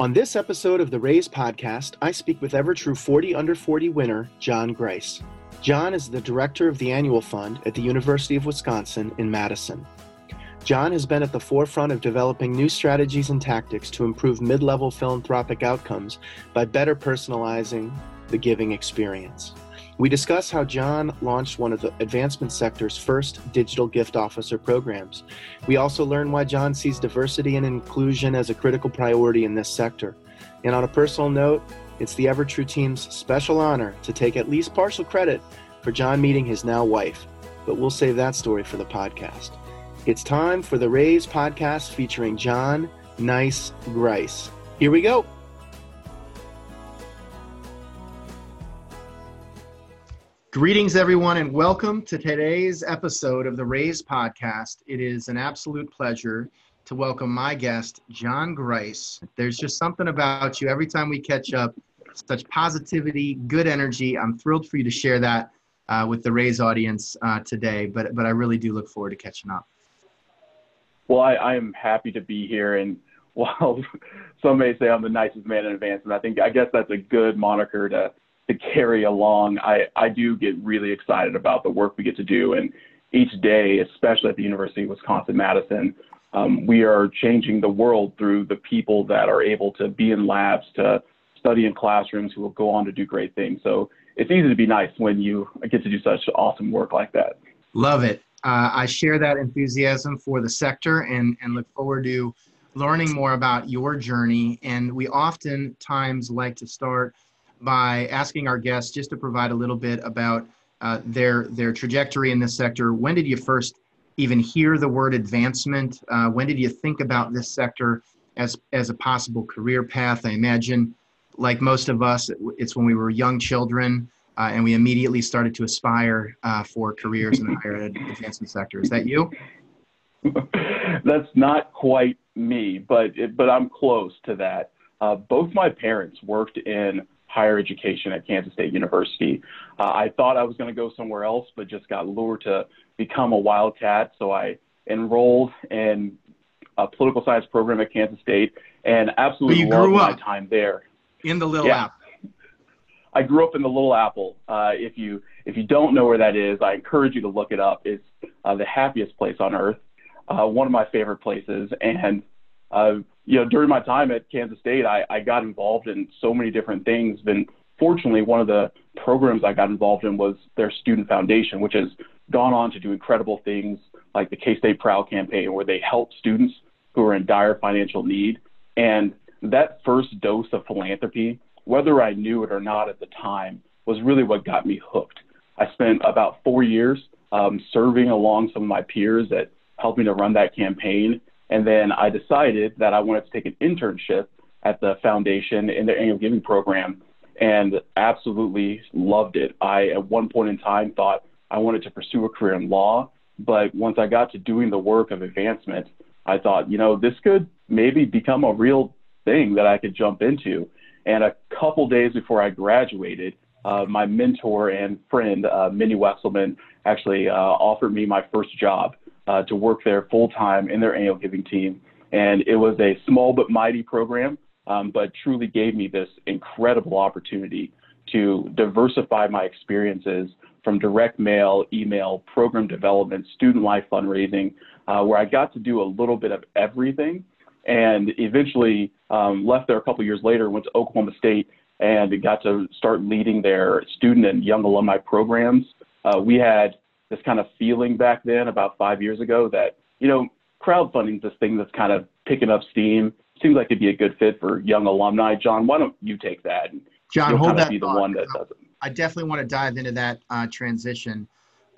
On this episode of the Raise podcast, I speak with Evertrue 40 Under 40 winner John Grice. John is the director of the annual fund at the University of Wisconsin in Madison. John has been at the forefront of developing new strategies and tactics to improve mid level philanthropic outcomes by better personalizing the giving experience. We discuss how John launched one of the advancement sector's first digital gift officer programs. We also learn why John sees diversity and inclusion as a critical priority in this sector. And on a personal note, it's the Evertrue team's special honor to take at least partial credit for John meeting his now wife, but we'll save that story for the podcast. It's time for the Raise podcast featuring John Nice Grice. Here we go. Greetings, everyone, and welcome to today's episode of the Raise podcast. It is an absolute pleasure to welcome my guest, John Grice. There's just something about you every time we catch up, such positivity, good energy. I'm thrilled for you to share that uh, with the Raise audience uh, today, but, but I really do look forward to catching up. Well, I, I am happy to be here. And while some may say I'm the nicest man in advancement, I think I guess that's a good moniker to to carry along. I, I do get really excited about the work we get to do. And each day, especially at the University of Wisconsin Madison, um, we are changing the world through the people that are able to be in labs, to study in classrooms, who will go on to do great things. So it's easy to be nice when you get to do such awesome work like that. Love it. Uh, I share that enthusiasm for the sector and, and look forward to learning more about your journey. And we oftentimes like to start by asking our guests just to provide a little bit about uh, their their trajectory in this sector. When did you first even hear the word advancement? Uh, when did you think about this sector as as a possible career path? I imagine, like most of us, it's when we were young children. Uh, and we immediately started to aspire uh, for careers in the higher ed advancement sector. Is that you? That's not quite me, but it, but I'm close to that. Uh, both my parents worked in higher education at Kansas State University. Uh, I thought I was going to go somewhere else, but just got lured to become a Wildcat. So I enrolled in a political science program at Kansas State and absolutely loved my time there. In the Little yeah. Apple. I grew up in the Little Apple. Uh, if you if you don't know where that is, I encourage you to look it up. It's uh, the happiest place on earth, uh, one of my favorite places, and uh, you know, during my time at Kansas State, I, I got involved in so many different things. And fortunately, one of the programs I got involved in was their student foundation, which has gone on to do incredible things like the K State Proud campaign, where they help students who are in dire financial need. And that first dose of philanthropy, whether I knew it or not at the time, was really what got me hooked. I spent about four years um, serving along some of my peers at helping to run that campaign. And then I decided that I wanted to take an internship at the foundation in their annual giving program and absolutely loved it. I, at one point in time, thought I wanted to pursue a career in law. But once I got to doing the work of advancement, I thought, you know, this could maybe become a real thing that I could jump into. And a couple days before I graduated, uh, my mentor and friend, uh, Mindy Wexelman, actually uh, offered me my first job uh, to work there full time in their annual giving team. And it was a small but mighty program, um, but truly gave me this incredible opportunity to diversify my experiences from direct mail, email, program development, student life fundraising, uh, where I got to do a little bit of everything. And eventually um, left there a couple years later, went to Oklahoma State, and got to start leading their student and young alumni programs. Uh, we had this kind of feeling back then, about five years ago, that you know crowdfunding is this thing that's kind of picking up steam. Seems like it'd be a good fit for young alumni. John, why don't you take that? And John, hold that. Be the one that does it. I definitely want to dive into that uh, transition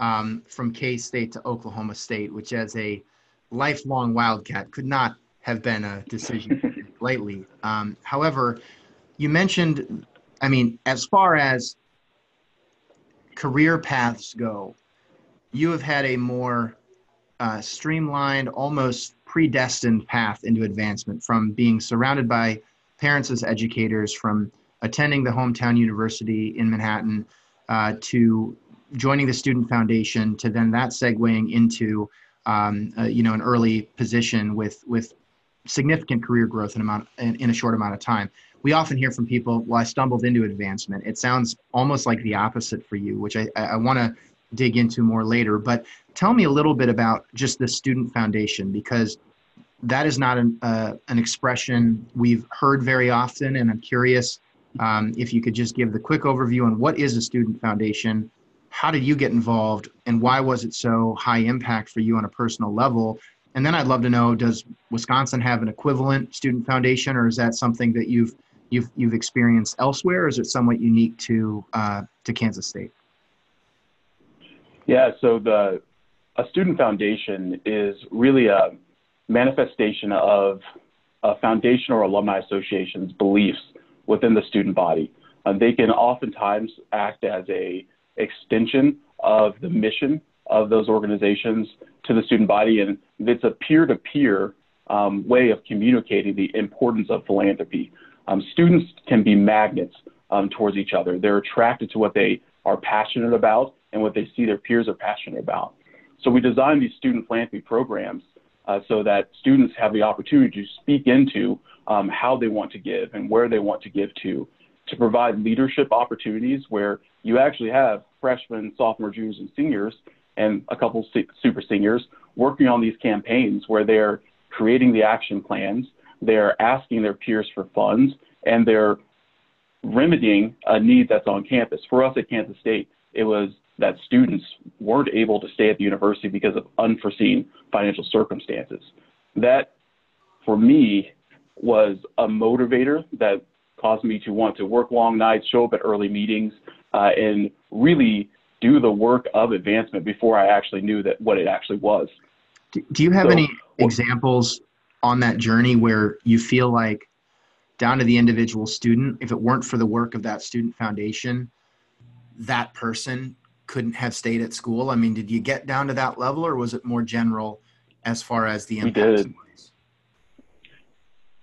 um, from K State to Oklahoma State, which as a lifelong Wildcat could not have been a decision lately. Um, however, you mentioned, I mean, as far as career paths go, you have had a more uh, streamlined, almost predestined path into advancement from being surrounded by parents as educators, from attending the hometown university in Manhattan uh, to joining the student foundation to then that segueing into um, uh, you know an early position with with significant career growth in, amount, in, in a short amount of time. We often hear from people, well, I stumbled into advancement. It sounds almost like the opposite for you, which I, I want to dig into more later. But tell me a little bit about just the Student Foundation, because that is not an, uh, an expression we've heard very often. And I'm curious um, if you could just give the quick overview on what is a Student Foundation, how did you get involved, and why was it so high impact for you on a personal level? And then I'd love to know: Does Wisconsin have an equivalent student foundation, or is that something that you've you've you've experienced elsewhere, or is it somewhat unique to uh, to Kansas State? Yeah, so the a student foundation is really a manifestation of a foundation or alumni association's beliefs within the student body. Uh, they can oftentimes act as a extension of the mission of those organizations to the student body, and it's a peer-to-peer um, way of communicating the importance of philanthropy. Um, students can be magnets um, towards each other. They're attracted to what they are passionate about and what they see their peers are passionate about. So we designed these student philanthropy programs uh, so that students have the opportunity to speak into um, how they want to give and where they want to give to, to provide leadership opportunities where you actually have freshmen, sophomore, juniors, and seniors, and a couple super seniors working on these campaigns where they're creating the action plans, they're asking their peers for funds, and they're remedying a need that's on campus. For us at Kansas State, it was that students weren't able to stay at the university because of unforeseen financial circumstances. That, for me, was a motivator that caused me to want to work long nights, show up at early meetings, uh, and really do the work of advancement before I actually knew that what it actually was. Do you have so, any examples on that journey where you feel like down to the individual student, if it weren't for the work of that student foundation, that person couldn't have stayed at school? I mean, did you get down to that level, or was it more general as far as the impact? We did.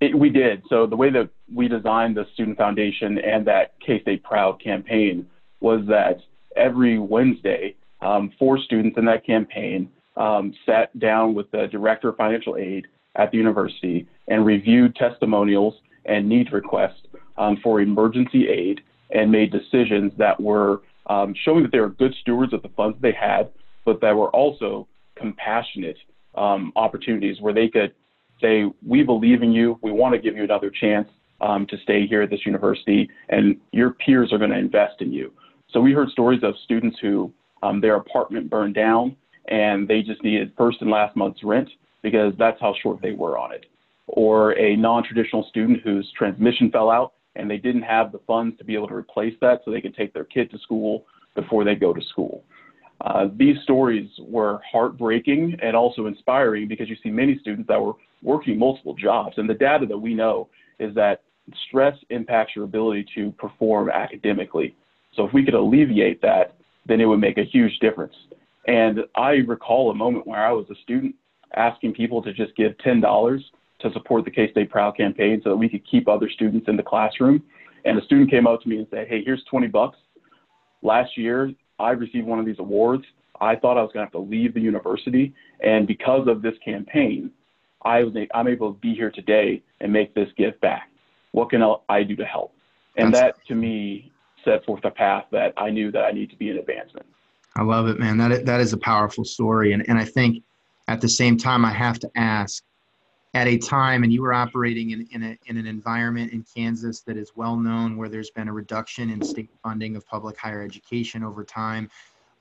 It, we did. So the way that we designed the Student Foundation and that K-State Proud campaign was that every Wednesday, um, four students in that campaign um, sat down with the director of financial aid at the university and reviewed testimonials and need requests um, for emergency aid and made decisions that were um, showing that they were good stewards of the funds they had, but that were also compassionate um, opportunities where they could say, "We believe in you. We want to give you another chance um, to stay here at this university, and your peers are going to invest in you." So we heard stories of students who um, their apartment burned down and they just needed first and last month's rent because that's how short they were on it. Or a non-traditional student whose transmission fell out and they didn't have the funds to be able to replace that so they could take their kid to school before they go to school. Uh, these stories were heartbreaking and also inspiring because you see many students that were working multiple jobs. And the data that we know is that stress impacts your ability to perform academically. So if we could alleviate that, then it would make a huge difference. And I recall a moment where I was a student asking people to just give $10 to support the K-State Proud campaign so that we could keep other students in the classroom. And a student came up to me and said, hey, here's 20 bucks. Last year, I received one of these awards. I thought I was going to have to leave the university. And because of this campaign, I was, I'm able to be here today and make this gift back. What can I do to help? And That's, that, to me, set forth a path that I knew that I need to be in advancement. I love it, man. That that is a powerful story, and and I think at the same time I have to ask, at a time, and you were operating in in, a, in an environment in Kansas that is well known, where there's been a reduction in state funding of public higher education over time.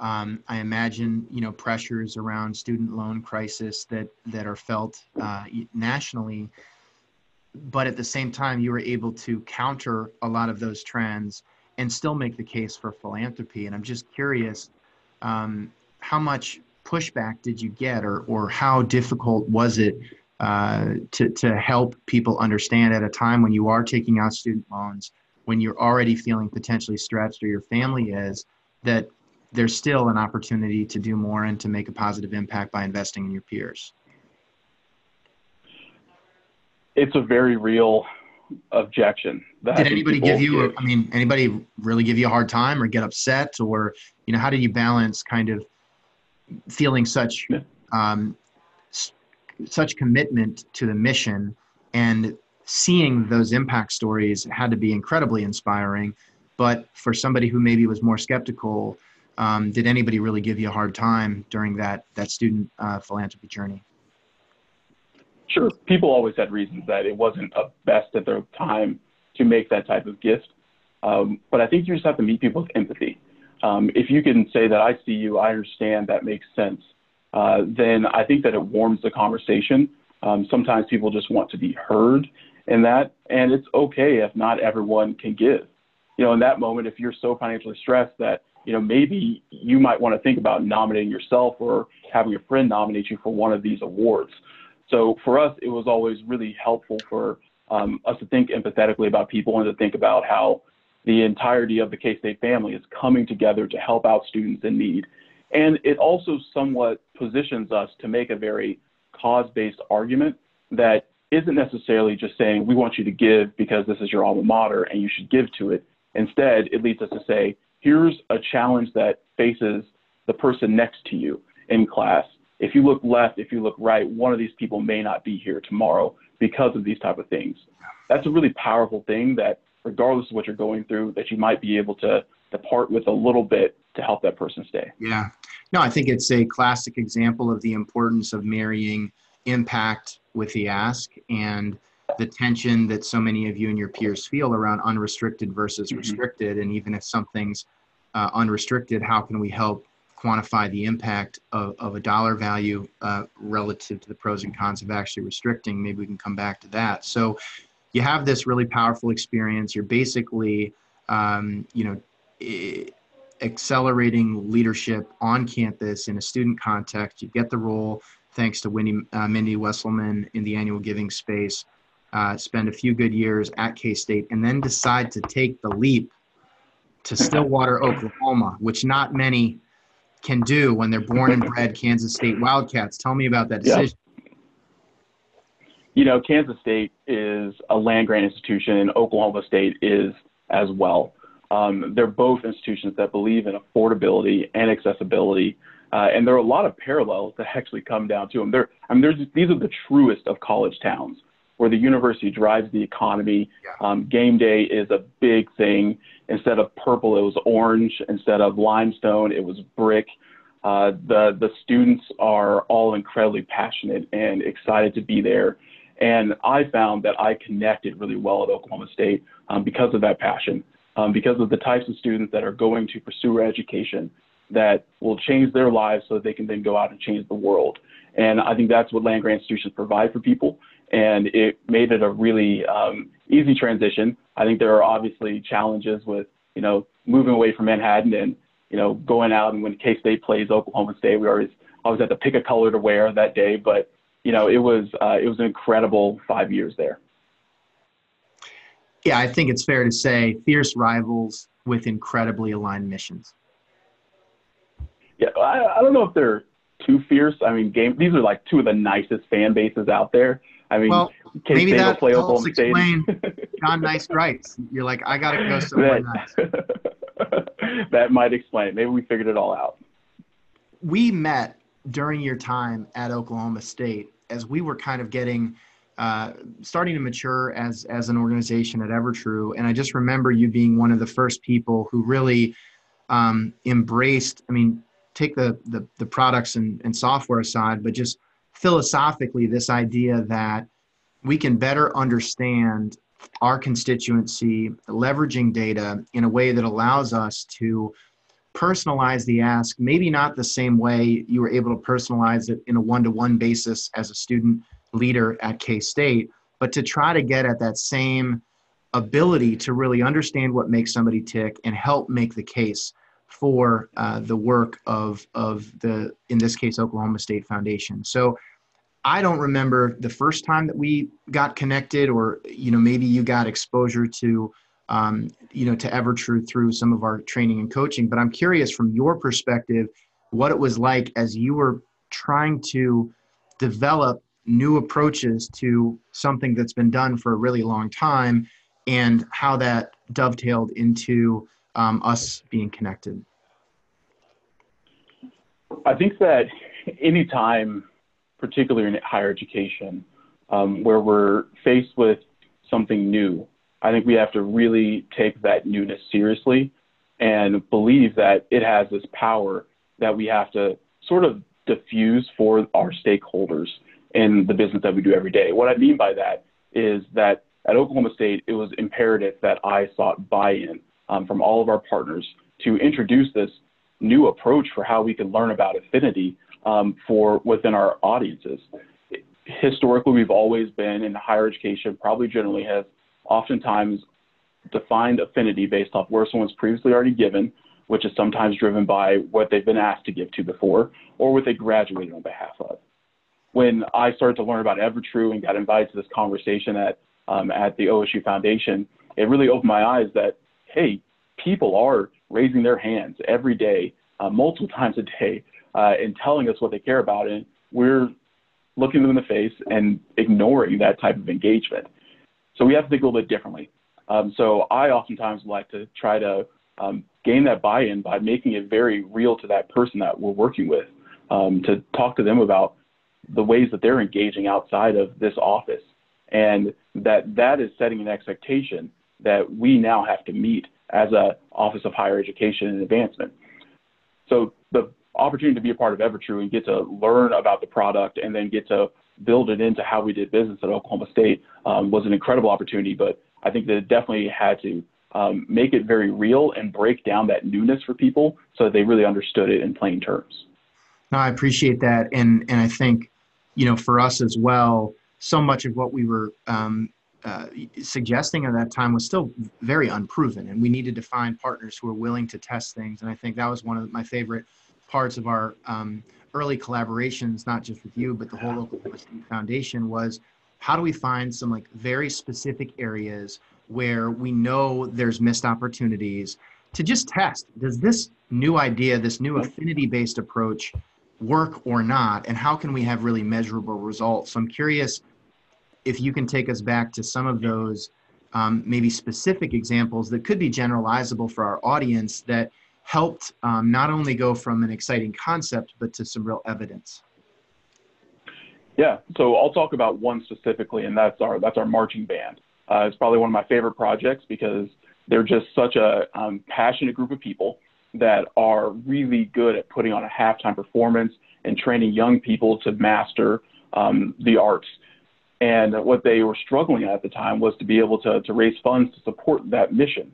Um, I imagine you know pressures around student loan crisis that that are felt uh, nationally, but at the same time, you were able to counter a lot of those trends and still make the case for philanthropy. And I'm just curious, um, how much pushback did you get, or or how difficult was it uh, to to help people understand at a time when you are taking out student loans, when you're already feeling potentially stretched, or your family is, that there's still an opportunity to do more and to make a positive impact by investing in your peers. It's a very real objection. Did anybody give you? I mean, anybody really give you a hard time or get upset, or you know, how did you balance kind of feeling such um, s- such commitment to the mission and seeing those impact stories had to be incredibly inspiring. But for somebody who maybe was more skeptical, um, did anybody really give you a hard time during that that student uh, philanthropy journey? Sure, people always had reasons that it wasn't a best at their time to make that type of gift. Um, but I think you just have to meet people with empathy. Um, if you can say that I see you, I understand, that makes sense, uh, then I think that it warms the conversation. Um, sometimes people just want to be heard in that, and it's okay if not everyone can give. You know, in that moment, if you're so financially stressed that you know maybe you might want to think about nominating yourself or having a friend nominate you for one of these awards. So for us, it was always really helpful for um, us to think empathetically about people and to think about how the entirety of the K-State family is coming together to help out students in need. And it also somewhat positions us to make a very cause-based argument that isn't necessarily just saying we want you to give because this is your alma mater and you should give to it. Instead, it leads us to say, here's a challenge that faces the person next to you in class. If you look left, if you look right, one of these people may not be here tomorrow because of these type of things. That's a really powerful thing that regardless of what you're going through, that you might be able to depart with a little bit to help that person stay. Yeah. No, I think it's a classic example of the importance of marrying impact with the ask and the tension that so many of you and your peers feel around unrestricted versus mm-hmm. restricted. And even if something's uh, unrestricted, how can we help quantify the impact of, of a dollar value uh, relative to the pros and cons of actually restricting? Maybe we can come back to that. So you have this really powerful experience. You're basically, um, you know, accelerating leadership on campus in a student context. You get the role thanks to Winnie, uh, Mindy Wesselman in the annual giving space. Uh, spend a few good years at K State, and then decide to take the leap to Stillwater, Oklahoma, which not many can do when they're born and bred Kansas State Wildcats. Tell me about that decision. You know, Kansas State is a land grant institution, and Oklahoma State is as well. Um, they're both institutions that believe in affordability and accessibility, uh, and there are a lot of parallels that actually come down to them. They're, I mean, these are the truest of college towns where the university drives the economy. Yeah. Um, game day is a big thing. Instead of purple, it was orange. Instead of limestone, it was brick. Uh, the the students are all incredibly passionate and excited to be there. And I found that I connected really well at Oklahoma State um, because of that passion, um, because of the types of students that are going to pursue education that will change their lives so that they can then go out and change the world. And I think that's what land grant institutions provide for people. And it made it a really um, easy transition. I think there are obviously challenges with, you know, moving away from Manhattan and, you know, going out and when K State plays Oklahoma State, we always always had to pick a color to wear that day. But you know, it was uh, it was an incredible five years there. Yeah, I think it's fair to say fierce rivals with incredibly aligned missions. Yeah, I, I don't know if they're too fierce. I mean, game these are like two of the nicest fan bases out there. I mean, well, maybe that play helps explain John Nice Grice. You're like, I got to go somewhere nice. that might explain it. Maybe we figured it all out. We met during your time at Oklahoma State as we were kind of getting uh, starting to mature as as an organization at Evertrue, and I just remember you being one of the first people who really um, embraced. I mean, take the, the the products and, and software aside, but just philosophically, this idea that we can better understand our constituency, leveraging data in a way that allows us to personalize the ask, maybe not the same way you were able to personalize it in a one to one basis as a student leader at K State, but to try to get at that same ability to really understand what makes somebody tick and help make the case for uh, the work of, of the, in this case, Oklahoma State Foundation. So I don't remember the first time that we got connected or, you know, maybe you got exposure to um, you know, to Evertrue through some of our training and coaching. But I'm curious from your perspective, what it was like as you were trying to develop new approaches to something that's been done for a really long time and how that dovetailed into um, us being connected. I think that anytime, particularly in higher education, um, where we're faced with something new, I think we have to really take that newness seriously and believe that it has this power that we have to sort of diffuse for our stakeholders in the business that we do every day. What I mean by that is that at Oklahoma State, it was imperative that I sought buy-in um, from all of our partners to introduce this new approach for how we can learn about affinity um, for within our audiences. Historically, we've always been in higher education, probably generally has oftentimes defined affinity based off where someone's previously already given, which is sometimes driven by what they've been asked to give to before or what they graduated on behalf of. When I started to learn about Evertrue and got invited to this conversation at um, at the OSU Foundation, it really opened my eyes that hey, people are raising their hands every day, uh, multiple times a day, uh, and telling us what they care about, and we're looking them in the face and ignoring that type of engagement. So we have to think a little bit differently. Um, so I oftentimes like to try to um, gain that buy-in by making it very real to that person that we're working with, um, to talk to them about the ways that they're engaging outside of this office, and that that is setting an expectation that we now have to meet as a Office of Higher Education and Advancement. So the opportunity to be a part of Evertrue and get to learn about the product and then get to build it into how we did business at Oklahoma State um, was an incredible opportunity. But I think that it definitely had to um, make it very real and break down that newness for people so that they really understood it in plain terms. No, I appreciate that, and and I think you know for us as well, so much of what we were um, uh, suggesting at that time was still very unproven, and we needed to find partners who were willing to test things. And I think that was one of my favorite parts of our um, early collaborations, not just with you, but the whole local foundation, was how do we find some like very specific areas where we know there's missed opportunities to just test does this new idea this new affinity based approach work or not? And how can we have really measurable results? So i'm curious if you can take us back to some of those um, maybe specific examples that could be generalizable for our audience that helped um, not only go from an exciting concept but to some real evidence yeah so i'll talk about one specifically and that's our that's our marching band uh, it's probably one of my favorite projects because they're just such a um, passionate group of people that are really good at putting on a halftime performance and training young people to master um, the arts. And what they were struggling at the time was to be able to, to raise funds to support that mission.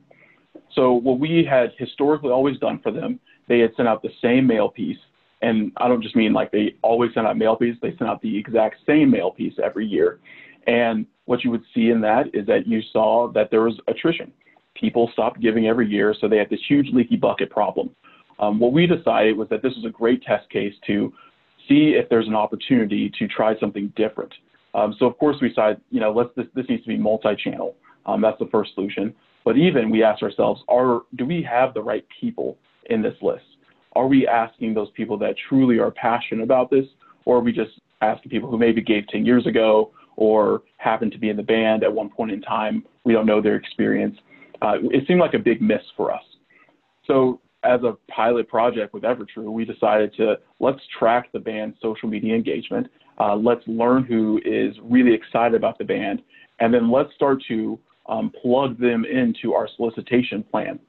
So what we had historically always done for them, they had sent out the same mail piece. And I don't just mean like they always sent out mail piece, they sent out the exact same mail piece every year. And what you would see in that is that you saw that there was attrition. People stopped giving every year, so they had this huge leaky bucket problem. Um, what we decided was that this was a great test case to see if there's an opportunity to try something different. Um, so of course we decided, you know, let's this, this needs to be multi-channel. Um, that's the first solution. But even we ask ourselves, are do we have the right people in this list? Are we asking those people that truly are passionate about this, or are we just asking people who maybe gave 10 years ago or happened to be in the band at one point in time. We don't know their experience. Uh, it seemed like a big miss for us. So as a pilot project with Evertrue, we decided to let's track the band's social media engagement. Uh, let's learn who is really excited about the band, and then let's start to um, plug them into our solicitation plan.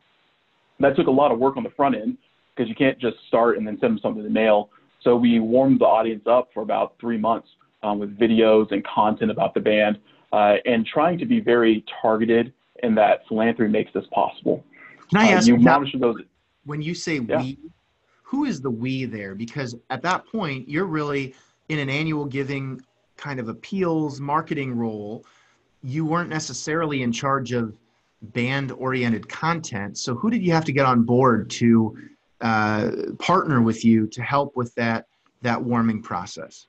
That took a lot of work on the front end because you can't just start and then send them something in the mail. So we warmed the audience up for about three months um, with videos and content about the band, uh, and trying to be very targeted in that philanthropy makes this possible. Can I uh, ask you monitor those? When you say yeah. we, who is the we there? Because at that point, you're really in an annual giving kind of appeals marketing role. You weren't necessarily in charge of band oriented content. So who did you have to get on board to uh, partner with you to help with that that warming process?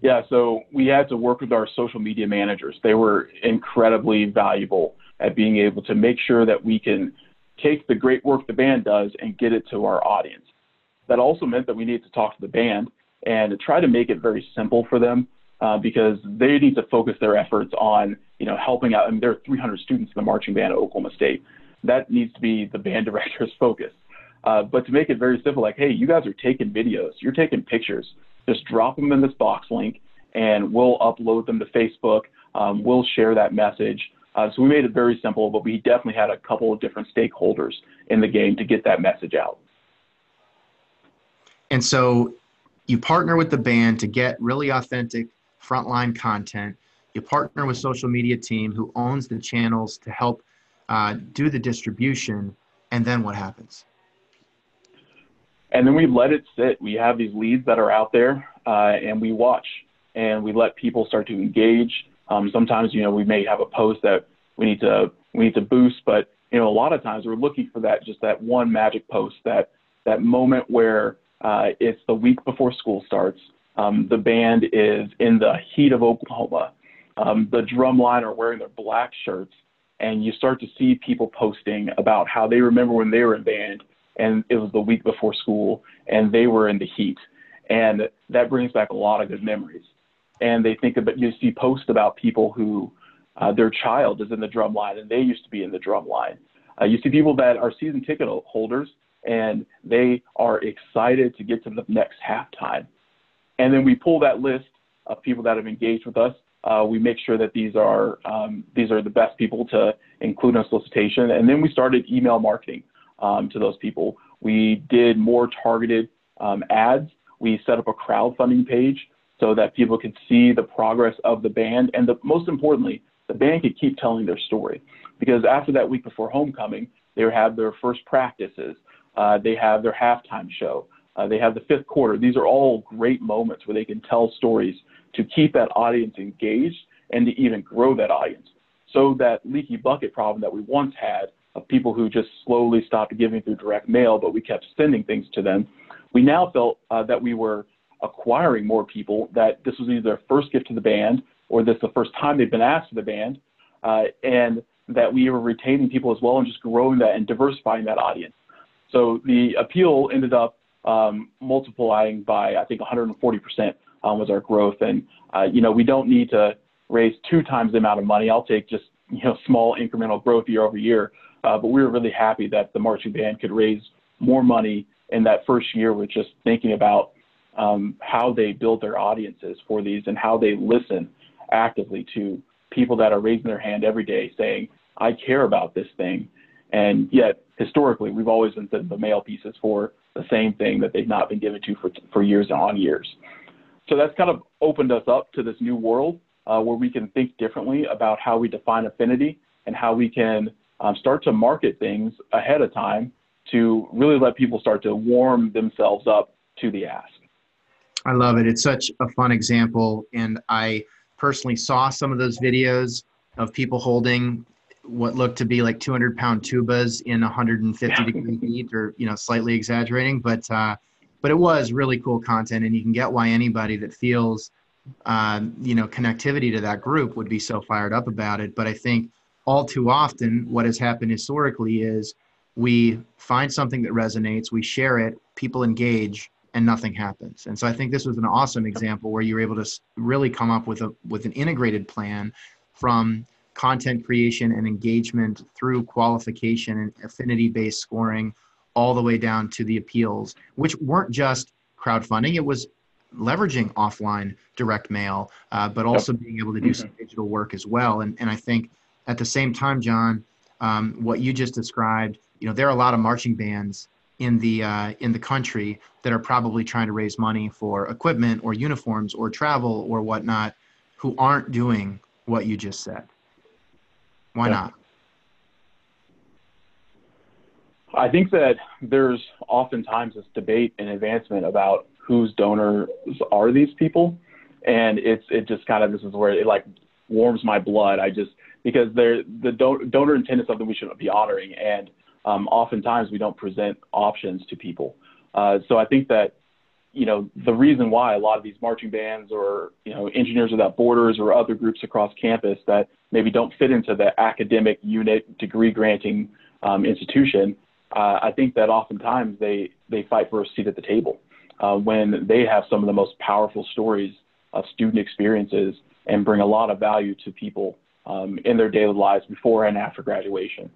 Yeah, so we had to work with our social media managers. They were incredibly valuable at being able to make sure that we can take the great work the band does and get it to our audience. That also meant that we needed to talk to the band and try to make it very simple for them uh, because they need to focus their efforts on, you know, helping out. I mean, there are 300 students in the marching band at Oklahoma State. That needs to be the band director's focus. Uh, but to make it very simple, like, hey, you guys are taking videos, you're taking pictures, just drop them in this box link and we'll upload them to Facebook. Um, we'll share that message. Uh, so we made it very simple, but we definitely had a couple of different stakeholders in the game to get that message out. And so you partner with the band to get really authentic frontline content. You partner with social media team who owns the channels to help uh, do the distribution. And then what happens? And then we let it sit. We have these leads that are out there, uh, and we watch, and we let people start to engage. Um, sometimes, you know, we may have a post that we need to we need to boost, but you know, a lot of times we're looking for that just that one magic post, that that moment where uh, it's the week before school starts. Um, the band is in the heat of Oklahoma. Um, the drum line are wearing their black shirts, and you start to see people posting about how they remember when they were in band, and it was the week before school, and they were in the heat, and that brings back a lot of good memories. And they think about you see posts about people who uh, their child is in the drum line, and they used to be in the drum line. Uh, you see people that are season ticket holders and they are excited to get to the next halftime. And then we pull that list of people that have engaged with us. Uh, we make sure that these are um, these are the best people to include in a solicitation, and then we started email marketing um, to those people. We did more targeted um, ads. We set up a crowdfunding page so that people could see the progress of the band, and the, most importantly, the band could keep telling their story. Because after that week before homecoming, they have their first practices. Uh, they have their halftime show. Uh, they have the fifth quarter. These are all great moments where they can tell stories to keep that audience engaged and to even grow that audience. So that leaky bucket problem that we once had of people who just slowly stopped giving through direct mail, but we kept sending things to them, we now felt uh, that we were acquiring more people, that this was either their first gift to the band or this is the first time they've been asked to the band, uh, and that we were retaining people as well and just growing that and diversifying that audience. So the appeal ended up multiplying by, I think, 140% um, was our growth. And, uh, you know, we don't need to raise two times the amount of money. I'll take just, you know, small incremental growth year over year. Uh, but we were really happy that the marching band could raise more money in that first year with just thinking about um, how they build their audiences for these and how they listen actively to people that are raising their hand every day saying, I care about this thing. And yet, historically, we've always been the mail pieces for the same thing that they've not been given to for, for years and on years. So that's kind of opened us up to this new world uh, where we can think differently about how we define affinity and how we can um, start to market things ahead of time to really let people start to warm themselves up to the ask. I love it. It's such a fun example. And I personally saw some of those videos of people holding what looked to be like 200 pound tubas in 150 degree heat or you know slightly exaggerating but uh, but it was really cool content and you can get why anybody that feels uh, you know connectivity to that group would be so fired up about it. But i think all too often what has happened historically is we find something that resonates we share it people engage and nothing happens. And so i think this was an awesome example where you were able to really come up with a with an integrated plan from content creation and engagement through qualification and affinity based scoring all the way down to the appeals, which weren't just crowdfunding, it was leveraging offline direct mail, uh, but also being able to do mm-hmm. some digital work as well. And, and I think at the same time, John, um, what you just described, you know, there are a lot of marching bands in the uh, in the country that are probably trying to raise money for equipment or uniforms or travel or whatnot, who aren't doing what you just said. Why yeah. not? I think that there's oftentimes this debate and advancement about whose donors are these people, and it's it just kind of this is where it like warms my blood. I just because they're the donor intent is something we should be honoring, and um, oftentimes we don't present options to people. Uh, so I think that you know, the reason why a lot of these marching bands or, you know, Engineers Without Borders or other groups across campus that maybe don't fit into the academic unit degree granting um, institution, uh, I think that oftentimes they, they fight for a seat at the table uh, when they have some of the most powerful stories of student experiences and bring a lot of value to people um, in their daily lives before and after graduation.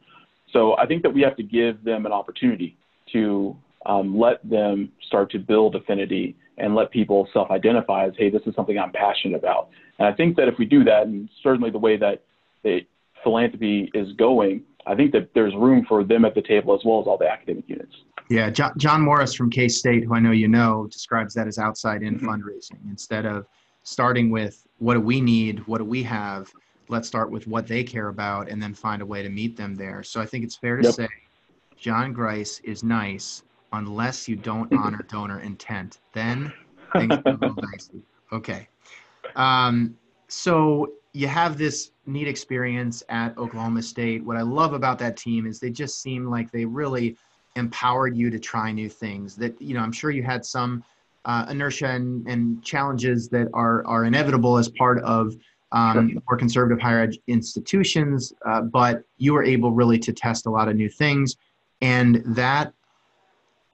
So I think that we have to give them an opportunity to um, let them start to build affinity and let people self-identify as, hey, this is something I'm passionate about. And I think that if we do that, and certainly the way that the philanthropy is going, I think that there's room for them at the table as well as all the academic units. Yeah, John, John Morris from K State, who I know you know, describes that as outside in mm-hmm. fundraising. Instead of starting with what do we need, what do we have, let's start with what they care about and then find a way to meet them there. So I think it's fair to yep. say John Grice is nice unless you don't honor donor intent. Then things go dicey. Okay. Um, so you have this neat experience at Oklahoma State. What I love about that team is they just seem like they really empowered you to try new things. That you know, I'm sure you had some uh, inertia and, and, challenges that are are inevitable as part of um, sure. more conservative higher ed institutions, uh, but you were able really to test a lot of new things, and that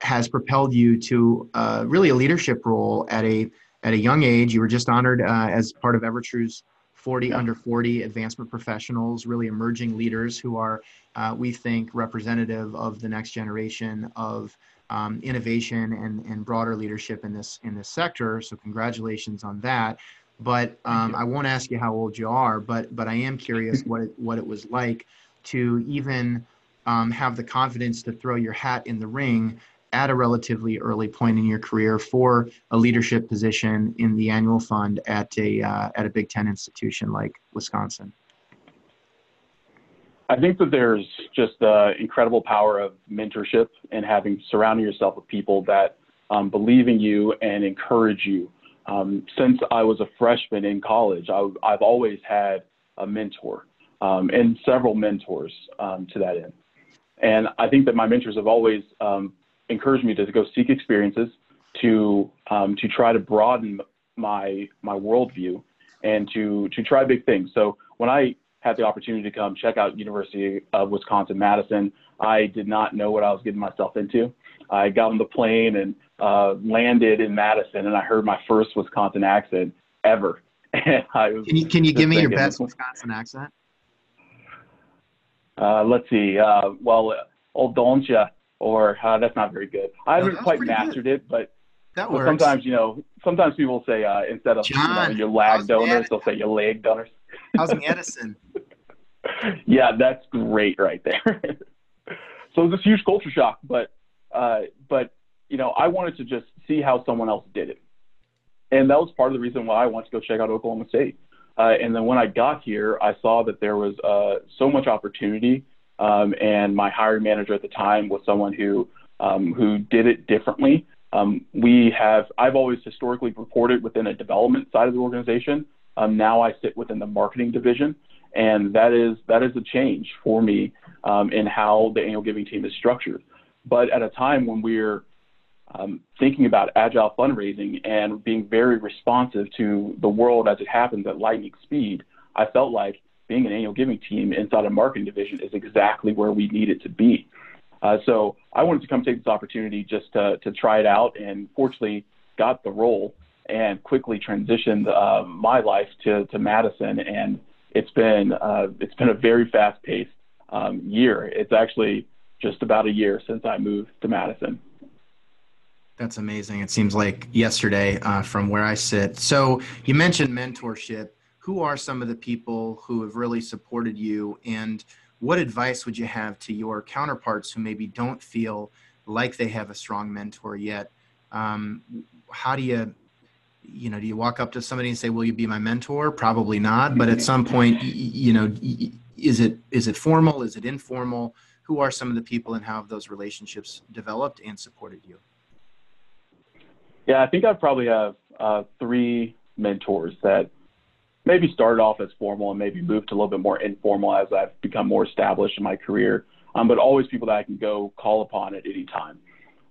has propelled you to uh, really a leadership role at a at a young age. You were just honored uh, as part of Evertrue's 40 yeah. under 40 advancement professionals, really emerging leaders who are, uh, we think, representative of the next generation of um, innovation and, and broader leadership in this in this sector. So congratulations on that. But um, I won't ask you how old you are, but but I am curious what it, what it was like to even um, have the confidence to throw your hat in the ring at a relatively early point in your career for a leadership position in the annual fund at a uh, at a Big Ten institution like Wisconsin? I think that there's just the incredible power of mentorship and having surrounding yourself with people that um, believe in you and encourage you. Um, since I was a freshman in college, I, have always had a mentor um, and several mentors um, to that end. And I think that my mentors have always um, encouraged me to go seek experiences, to um, to try to broaden my my worldview, and to to try big things. So when I had the opportunity to come check out University of Wisconsin Madison, I did not know what I was getting myself into. I got on the plane and uh, landed in Madison, and I heard my first Wisconsin accent ever. And I was can you can you give me your best Wisconsin accent? Uh, let's see. Uh, well, old don't ya? Or uh, that's not very good. I haven't quite mastered good. it, but, but sometimes you know, sometimes people say uh, instead of John, you know, your lag donors, they'll say your leg donors. How's Edison? yeah, that's great right there. so it's a huge culture shock, but uh, but you know, I wanted to just see how someone else did it, and that was part of the reason why I wanted to go check out Oklahoma State. Uh, and then when I got here, I saw that there was uh, so much opportunity um, and my hiring manager at the time was someone who um, who did it differently. Um, we have I've always historically reported within a development side of the organization. Um, now I sit within the marketing division, and that is that is a change for me um, in how the annual giving team is structured. But at a time when we're um, thinking about agile fundraising and being very responsive to the world as it happens at lightning speed, I felt like being an annual giving team inside a marketing division is exactly where we need it to be. Uh, so I wanted to come take this opportunity just to, to try it out, and fortunately got the role and quickly transitioned uh, my life to, to Madison, and it's been uh, it's been a very fast-paced um, year. It's actually just about a year since I moved to Madison. That's amazing. It seems like yesterday uh, from where I sit. So you mentioned mentorship who are some of the people who have really supported you? And what advice would you have to your counterparts who maybe don't feel like they have a strong mentor yet? Um, how do you you know do you walk up to somebody and say will you be my mentor? Probably not but at some point you know is it is it formal? Is it informal? Who are some of the people and how have those relationships developed and supported you? Yeah i think i probably have uh, three mentors that maybe started off as formal and maybe moved to a little bit more informal as I've become more established in my career, um, but always people that I can go call upon at any time.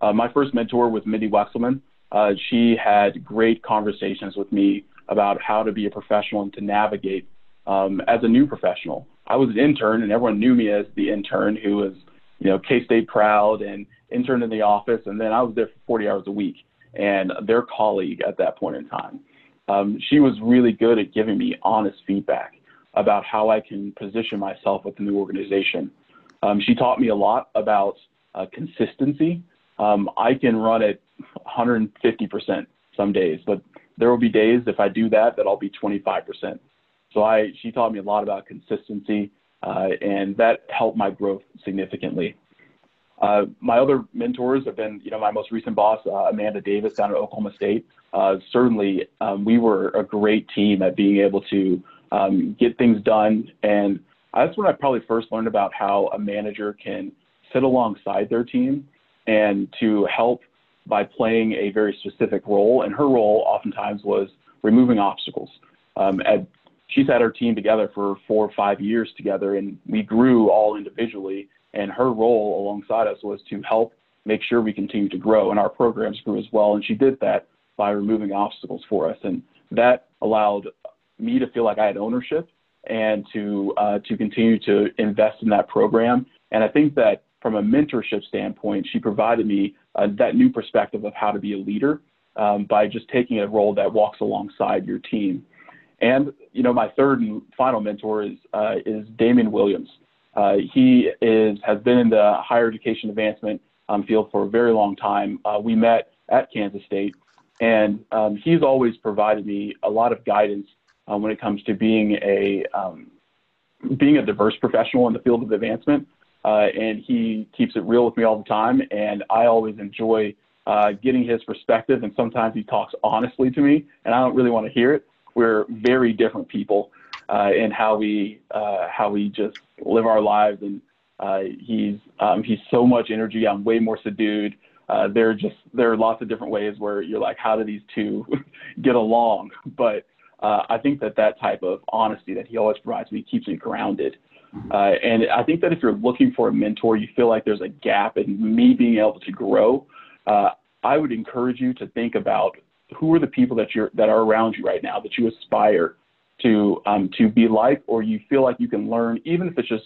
Uh, my first mentor was Mindy Wexelman. Uh, she had great conversations with me about how to be a professional and to navigate um, as a new professional. I was an intern, and everyone knew me as the intern who was, you know, K-State proud and interned in the office, and then I was there for 40 hours a week and their colleague at that point in time um, she was really good at giving me honest feedback about how I can position myself with the new organization. Um, she taught me a lot about uh, consistency. Um, I can run at 150% some days, but there will be days if I do that that I'll be 25%. So I she taught me a lot about consistency, uh, and that helped my growth significantly. Uh, my other mentors have been, you know, my most recent boss, uh, Amanda Davis down at Oklahoma State. Uh, certainly, um, we were a great team at being able to um, get things done. And that's when I probably first learned about how a manager can sit alongside their team and to help by playing a very specific role. And her role oftentimes was removing obstacles. Um, at, she's had her team together for four or five years together, and we grew all individually. And her role alongside us was to help make sure we continue to grow, and our programs grew as well. And she did that by removing obstacles for us, and that allowed me to feel like I had ownership and to uh, to continue to invest in that program. And I think that from a mentorship standpoint, she provided me uh, that new perspective of how to be a leader um, by just taking a role that walks alongside your team. And you know, my third and final mentor is uh, is Damien Williams. Uh, he is has been in the higher education advancement um, field for a very long time. Uh, we met at Kansas State, and um, he's always provided me a lot of guidance uh, when it comes to being a um, being a diverse professional in the field of advancement uh, and he keeps it real with me all the time. And I always enjoy uh, getting his perspective. And sometimes he talks honestly to me, and I don't really want to hear it. We're very different people uh, in how we uh, how we just live our lives. And uh, he's um, he's so much energy. I'm way more subdued. Uh, there are just there are lots of different ways where you're like, how do these two get along? But uh, I think that that type of honesty that he always provides me keeps me grounded. Uh, and I think that if you're looking for a mentor, you feel like there's a gap in me being able to grow. Uh, I would encourage you to think about who are the people that you're that are around you right now that you aspire to um, to be like, or you feel like you can learn, even if it's just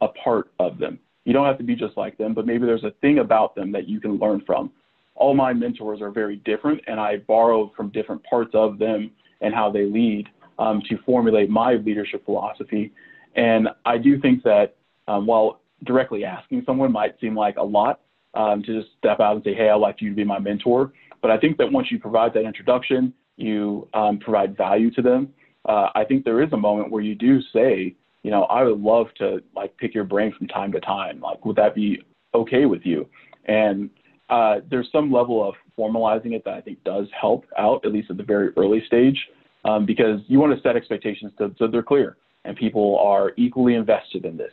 a part of them. You don't have to be just like them, but maybe there's a thing about them that you can learn from. All my mentors are very different, and I borrow from different parts of them and how they lead um, to formulate my leadership philosophy. And I do think that um, while directly asking someone might seem like a lot um, to just step out and say, hey, I'd like you to be my mentor. But I think that once you provide that introduction, you um, provide value to them. Uh, I think there is a moment where you do say, you know, I would love to like pick your brain from time to time. Like, would that be okay with you? And uh, there's some level of formalizing it that I think does help out, at least at the very early stage, um, because you want to set expectations so, so they're clear and people are equally invested in this.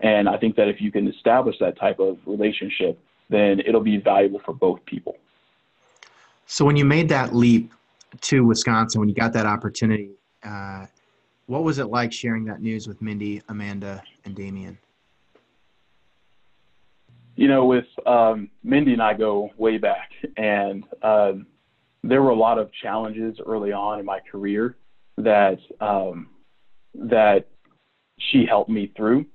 And I think that if you can establish that type of relationship, then it'll be valuable for both people. So when you made that leap to Wisconsin, when you got that opportunity, uh, what was it like sharing that news with Mindy, Amanda, and Damien? You know, with um, Mindy and I go way back, and um, there were a lot of challenges early on in my career that um, that she helped me through.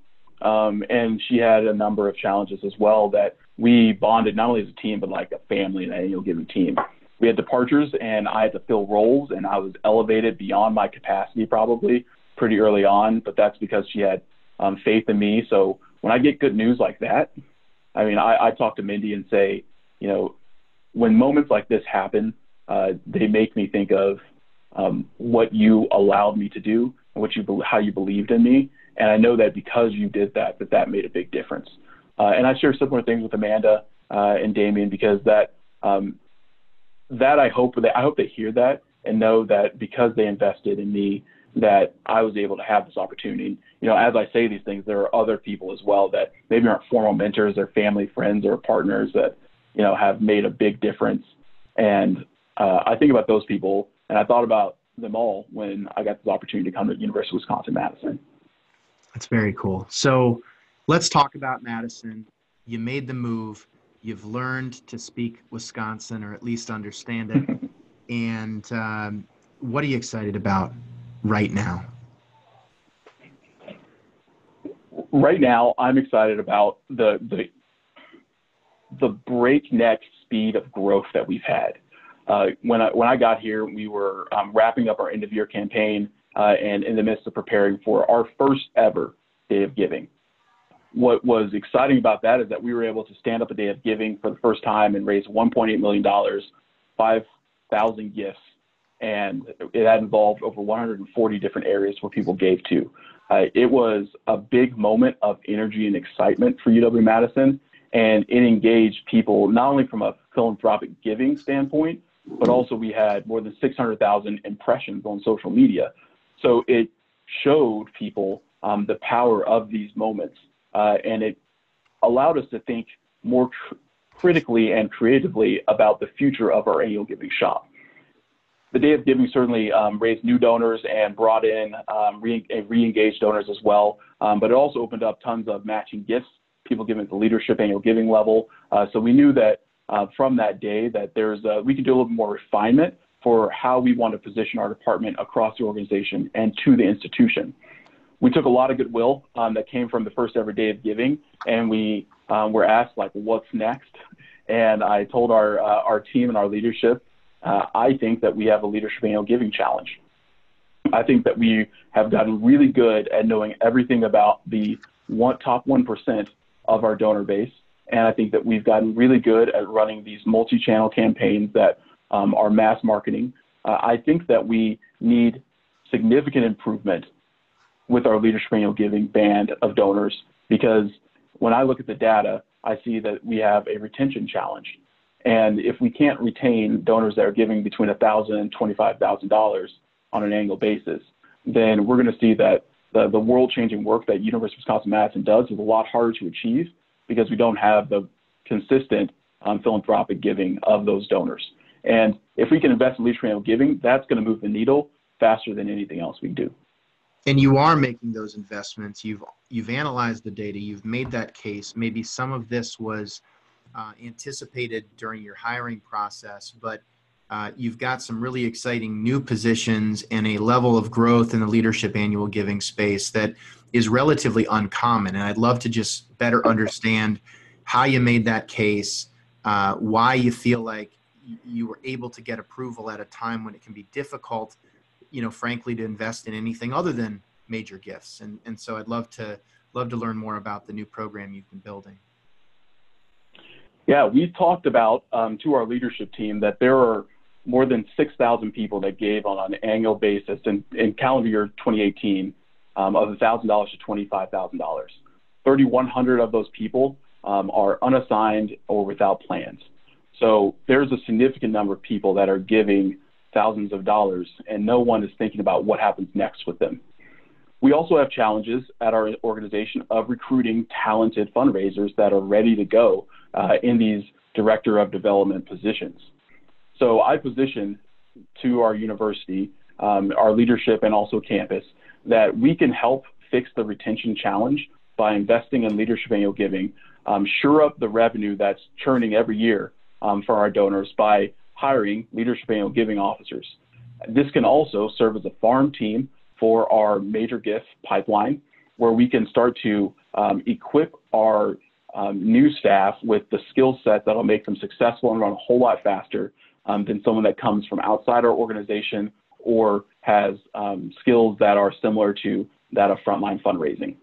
Um, and she had a number of challenges as well that we bonded not only as a team, but like a family in any given team. We had departures, and I had to fill roles, and I was elevated beyond my capacity probably pretty early on, but that's because she had um, faith in me. So when I get good news like that, I mean, I, I talk to Mindy and say, you know, when moments like this happen, uh, they make me think of um, what you allowed me to do what you how you believed in me, and I know that because you did that, that that made a big difference. Uh, and I share similar things with Amanda uh, and Damien because that um, that I hope that I hope they hear that and know that because they invested in me, that I was able to have this opportunity. You know, as I say these things, there are other people as well that maybe aren't formal mentors, or family, friends, or partners that you know have made a big difference. And uh, I think about those people, and I thought about them all when I got this opportunity to come to University of Wisconsin Madison. That's very cool. So let's talk about Madison. You made the move. You've learned to speak Wisconsin or at least understand it. and um, what are you excited about right now? Right now, I'm excited about the the the breakneck speed of growth that we've had. Uh, when I when I got here, we were um, wrapping up our end of year campaign uh, and in the midst of preparing for our first ever day of giving. What was exciting about that is that we were able to stand up a day of giving for the first time and raise 1.8 million dollars, five thousand gifts, and it had involved over 140 different areas where people gave to. Uh, it was a big moment of energy and excitement for UW Madison, and it engaged people not only from a philanthropic giving standpoint, but also we had more than 600,000 impressions on social media. So it showed people um, the power of these moments, uh, and it allowed us to think more tr- critically and creatively about the future of our annual giving shop the Day of Giving certainly um, raised new donors and brought in um, re- engaged donors as well. Um, but it also opened up tons of matching gifts, people giving at the leadership annual giving level. Uh, so we knew that uh, from that day that there's a, we could do a little more refinement for how we want to position our department across the organization and to the institution. We took a lot of goodwill um, that came from the first ever Day of Giving, and we um, were asked like, "What's next?" And I told our uh, our team and our leadership uh, I think that we have a leadership annual giving challenge. I think that we have gotten really good at knowing everything about the one, top 1% of our donor base. And I think that we've gotten really good at running these multi channel campaigns that um, are mass marketing. Uh, I think that we need significant improvement with our leadership annual giving band of donors because when I look at the data, I see that we have a retention challenge. And if we can't retain donors that are giving between $1,000 and $25,000 on an annual basis, then we're going to see that the, the world changing work that University of Wisconsin Madison does is a lot harder to achieve because we don't have the consistent um, philanthropic giving of those donors. And if we can invest in leadership giving, that's going to move the needle faster than anything else we do. And you are making those investments. You've you've analyzed the data. You've made that case. Maybe some of this was uh, anticipated during your hiring process, but uh, you've got some really exciting new positions and a level of growth in the leadership annual giving space that is relatively uncommon. And I'd love to just better understand how you made that case, uh, why you feel like you were able to get approval at a time when it can be difficult, you know, frankly, to invest in anything other than major gifts. And, and so I'd love to love to learn more about the new program you've been building. Yeah, we talked about um, to our leadership team that there are more than 6,000 people that gave on an annual basis in, in calendar year 2018 um, of $1,000 to $25,000. 3,100 of those people um, are unassigned or without plans. So there's a significant number of people that are giving thousands of dollars, and no one is thinking about what happens next with them. We also have challenges at our organization of recruiting talented fundraisers that are ready to go uh, in these director of development positions. So I position to our university, um, our leadership, and also campus that we can help fix the retention challenge by investing in leadership annual giving, um, sure up the revenue that's churning every year um, for our donors by hiring leadership annual giving officers. This can also serve as a farm team for our major gift pipeline, where we can start to um, equip our um, new staff with the skill set that'll make them successful and run a whole lot faster um, than someone that comes from outside our organization or has um, skills that are similar to that of frontline fundraising.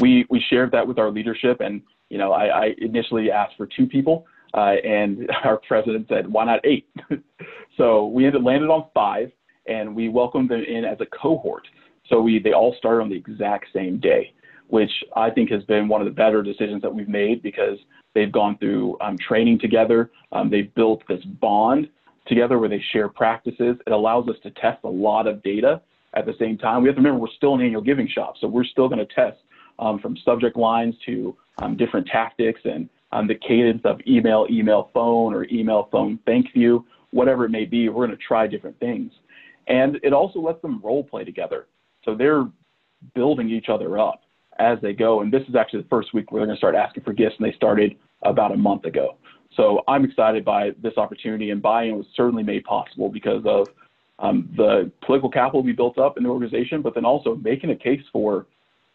We, we shared that with our leadership, and you know, I, I initially asked for two people, uh, and our president said, "Why not eight? so we ended landed on five, and we welcomed them in as a cohort. So we they all started on the exact same day which I think has been one of the better decisions that we've made because they've gone through um, training together. Um, they've built this bond together where they share practices. It allows us to test a lot of data at the same time. We have to remember we're still an annual giving shop, so we're still going to test um, from subject lines to um, different tactics and um, the cadence of email, email, phone, or email, phone, thank you, whatever it may be. We're going to try different things. And it also lets them role play together. So they're building each other up as they go. And this is actually the first week where they're going to start asking for gifts, and they started about a month ago. So I'm excited by this opportunity, and buy-in was certainly made possible because of um, the political capital we built up in the organization, but then also making a case for,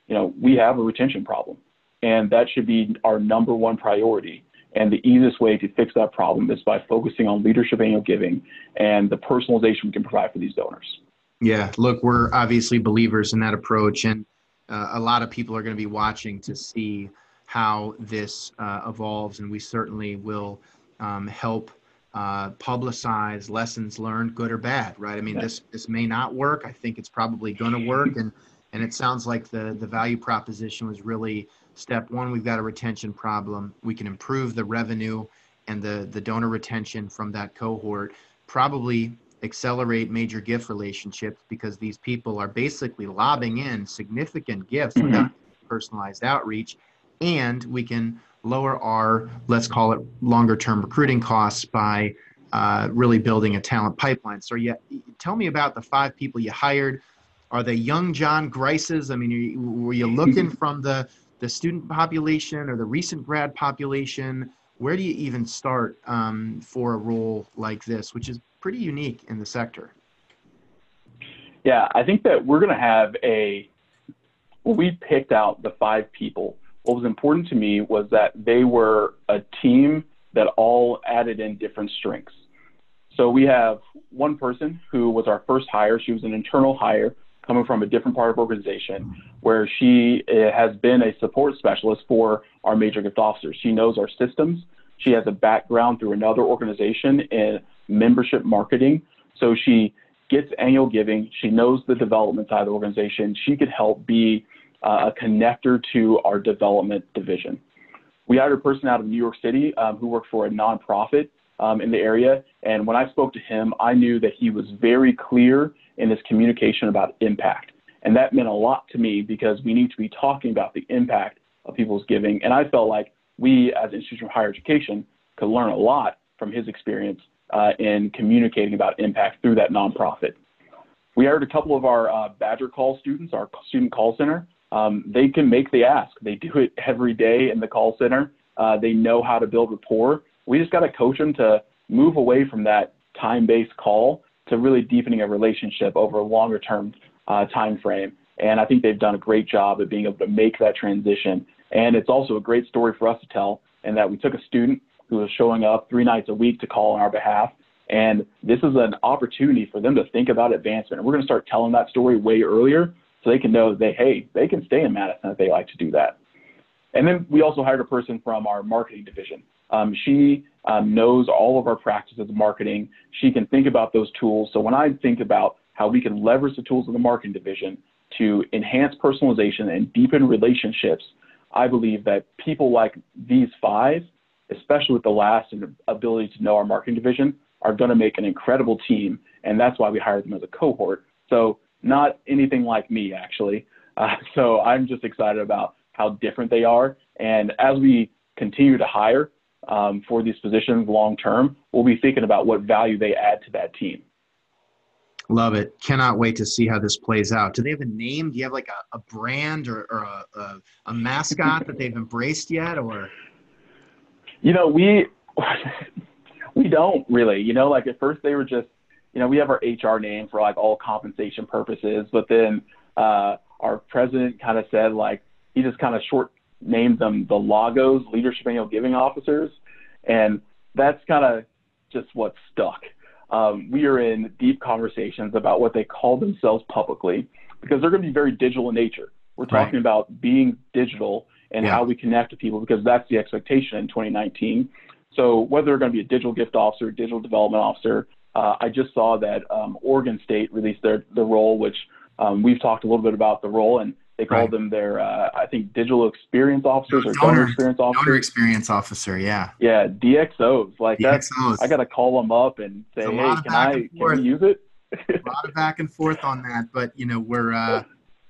you know, we have a retention problem, and that should be our number one priority. And the easiest way to fix that problem is by focusing on leadership annual giving and the personalization we can provide for these donors. Yeah, look, we're obviously believers in that approach, and uh, a lot of people are going to be watching to see how this uh, evolves, and we certainly will um, help uh, publicize lessons learned, good or bad, right? I mean, this this may not work. I think it's probably going to work, and and it sounds like the the value proposition was really step one. We've got a retention problem. We can improve the revenue and the the donor retention from that cohort. Probably accelerate major gift relationships because these people are basically lobbing in significant gifts mm-hmm. without personalized outreach, and we can lower our, let's call it longer term recruiting costs by uh, really building a talent pipeline. So, yeah, tell me about the five people you hired. Are they young John Grices? I mean, were you looking from the, the student population or the recent grad population? Where do you even start um, for a role like this, which is pretty unique in the sector? Yeah, I think that we're going to have a. We picked out the five people what was important to me was that they were a team that all added in different strengths. So we have one person who was our first hire. She was an internal hire coming from a different part of organization where she eh, has been a support specialist for our major gift officers. She knows our systems. She has a background through another organization in membership marketing. So she gets annual giving. She knows the development side of the organization. She could help be uh, a connector to our development division. We hired a person out of New York City um, who worked for a nonprofit um, in the area. And when I spoke to him, I knew that he was very clear in this communication about impact. And that meant a lot to me because we need to be talking about the impact of people's giving. And I felt like we, as an institution of higher education, could learn a lot from his experience uh, in communicating about impact through that nonprofit. We hired a couple of our uh, Badger Call students, our student call center, um, they can make the ask. They do it every day in the call center. Uh, they know how to build rapport. We just got to coach them to move away from that time-based call to really deepening a relationship over a longer-term uh, time frame. And I think they've done a great job of being able to make that transition. And it's also a great story for us to tell in that we took a student who was showing up three nights a week to call on our behalf. And this is an opportunity for them to think about advancement. And we're going to start telling that story way earlier so they can know that they, hey, they can stay in Madison if they like to do that. And then we also hired a person from our marketing division. Um, she um, knows all of our practices of marketing. She can think about those tools. So when I think about how we can leverage the tools of the marketing division to enhance personalization and deepen relationships, I believe that people like these five, especially with the last and ability to know our marketing division, are going to make an incredible team. And that's why we hired them as a cohort. So not anything like me actually. Uh, so I'm just excited about how different they are. And as we continue to hire um, for these positions long term, we'll be thinking about what value they add to that team. Love it. Cannot wait to see how this plays out. Do they have a name? Do you have like a, a brand or, or a, a, a mascot that they've embraced yet? Or, you know, we we don't really. You know, like at first they were just you know, we have our HR name for like all compensation purposes, but then uh, our president kind of said like he just kind of short named them the Lagos Leadership Annual Giving Officers, and that's kind of just what stuck. Um, we are in deep conversations about what they call themselves publicly because they're going to be very digital in nature. We're talking right. about being digital and yeah. how we connect to people because that's the expectation in 2019. So whether they're going to be a digital gift officer, digital development officer, uh, I just saw that um, Oregon State released their the role, which um, we've talked a little bit about the role, and they called right. them their uh, I think digital experience officers or donor, donor experience officers. Donor experience officer, yeah. Yeah, DXOs like that. I got to call them up and say, hey, can I can we use it? a lot of back and forth on that, but you know we're uh,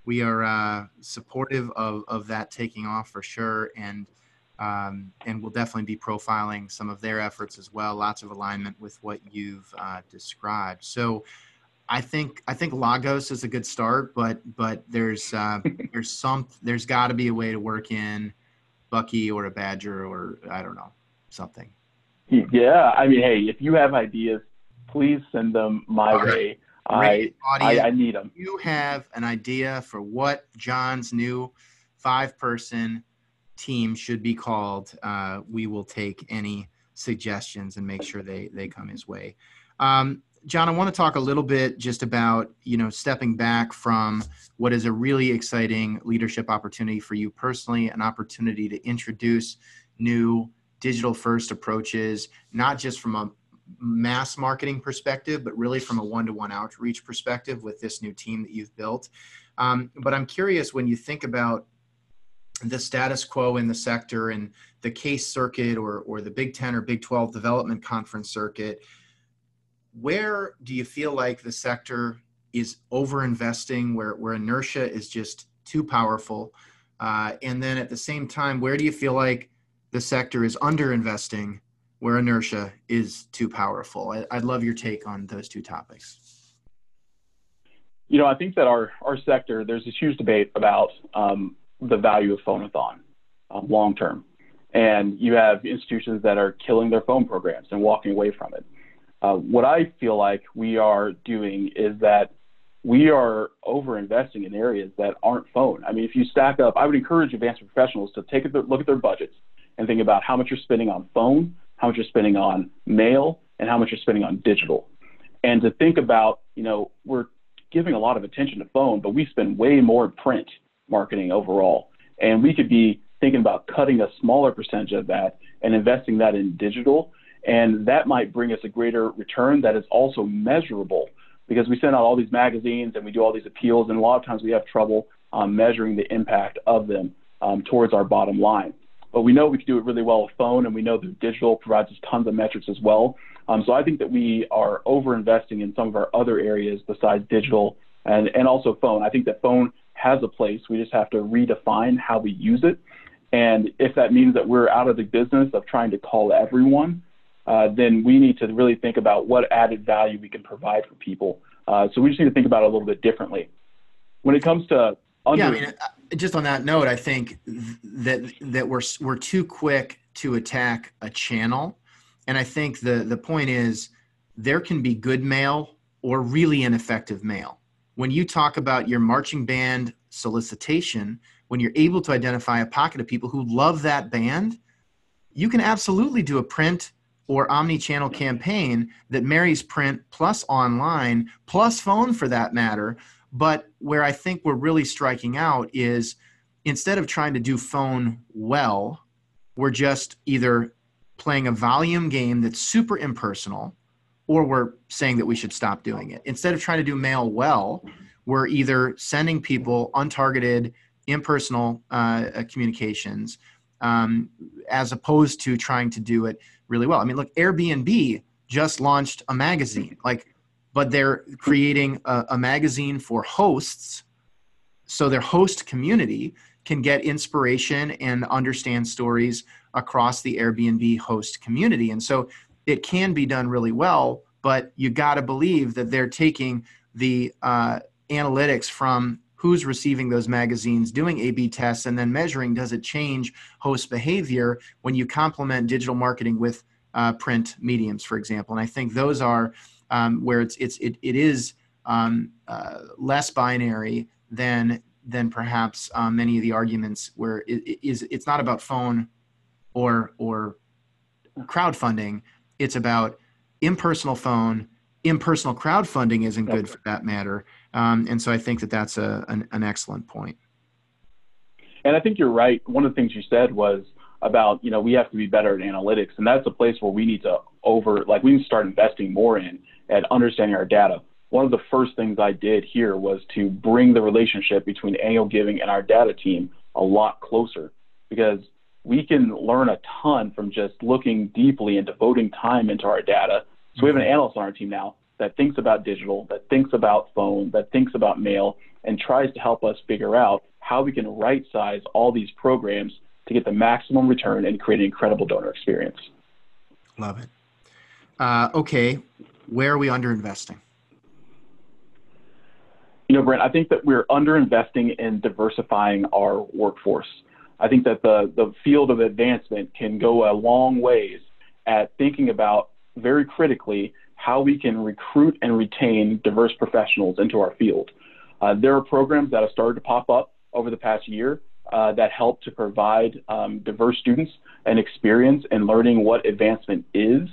we are uh, supportive of of that taking off for sure, and um, and we'll definitely be profiling some of their efforts as well. Lots of alignment with what you've uh, described. So, I think I think Lagos is a good start, but but there's uh, there's some there's got to be a way to work in Bucky or a Badger or I don't know something. Yeah, I mean, hey, if you have ideas, please send them my way. I, I, I need them. You have an idea for what John's new five person team should be called, uh, we will take any suggestions and make sure they they come his way. Um, John, I want to talk a little bit just about you know stepping back from what is a really exciting leadership opportunity for you personally, an opportunity to introduce new digital first approaches, not just from a mass marketing perspective, but really from a one-to-one outreach perspective with this new team that you've built. Um, but I'm curious when you think about the status quo in the sector and the CASE circuit or, or the Big 10 or Big 12 development conference circuit, where do you feel like the sector is over investing, where, where inertia is just too powerful? Uh, and then at the same time, where do you feel like the sector is under investing, where inertia is too powerful? I, I'd love your take on those two topics. You know, I think that our, our sector, there's this huge debate about um, the value of phone-a-thon um, long term. And you have institutions that are killing their phone programs and walking away from it. Uh, what I feel like we are doing is that we are over investing in areas that aren't phone. I mean, if you stack up, I would encourage advanced professionals to take a look at their budgets and think about how much you're spending on phone, how much you're spending on mail, and how much you're spending on digital. And to think about, you know, we're giving a lot of attention to phone, but we spend way more print marketing overall. And we could be thinking about cutting a smaller percentage of that and investing that in digital. And that might bring us a greater return that is also measurable because we send out all these magazines and we do all these appeals, and a lot of times we have trouble um, measuring the impact of them um, towards our bottom line. But we know we can do it really well with phone, and we know that digital provides us tons of metrics as well. Um, so I think that we are over investing in some of our other areas besides digital and, and also phone. I think that phone has a place. We just have to redefine how we use it. And if that means that we're out of the business of trying to call everyone, uh, then we need to really think about what added value we can provide for people. Uh, so we just need to think about it a little bit differently. When it comes to under- yeah, I mean, uh, just on that note, I think that that we're we're too quick to attack a channel, and I think the the point is there can be good mail or really ineffective mail when you talk about your marching band solicitation, when you're able to identify a pocket of people who love that band, you can absolutely do a print or omni-channel campaign that marries print plus online plus phone for that matter. But where I think we're really striking out is instead of trying to do phone well, we're just either playing a volume game that's super impersonal or we're saying that we should stop doing it. Instead of trying to do mail well, we're either sending people untargeted, impersonal uh, communications um, as opposed to trying to do it really well. I mean, look, Airbnb just launched a magazine, like, but they're creating a, a magazine for hosts so their host community can get inspiration and understand stories across the Airbnb host community. And so it can be done really well, but you got to believe that they're taking the uh, analytics from who's receiving those magazines, doing A B tests, and then measuring does it change host behavior when you complement digital marketing with uh, print mediums, for example. And I think those are um, where it's, it's, it, it is um, uh, less binary than, than perhaps um, many of the arguments where it, it is, it's not about phone or, or crowdfunding. It's about impersonal phone, impersonal crowdfunding isn't good for that matter. Um, and so I think that that's a, an, an excellent point. And I think you're right. One of the things you said was about, you know, we have to be better at analytics. And that's a place where we need to over, like, we need to start investing more in at understanding our data. One of the first things I did here was to bring the relationship between annual giving and our data team a lot closer because we can learn a ton from just looking deeply and devoting time into our data. So we have an mm-hmm. analyst on our team now that thinks about digital, that thinks about phone, that thinks about mail, and tries to help us figure out how we can right size all these programs to get the maximum return and create an incredible donor experience. Love it. Uh, okay, where are we under investing? You know, Brent, I think that we're under investing in diversifying our workforce. I think that the, the field of advancement can go a long ways at thinking about very critically how we can recruit and retain diverse professionals into our field. Uh, there are programs that have started to pop up over the past year uh, that help to provide um, diverse students an experience in learning what advancement is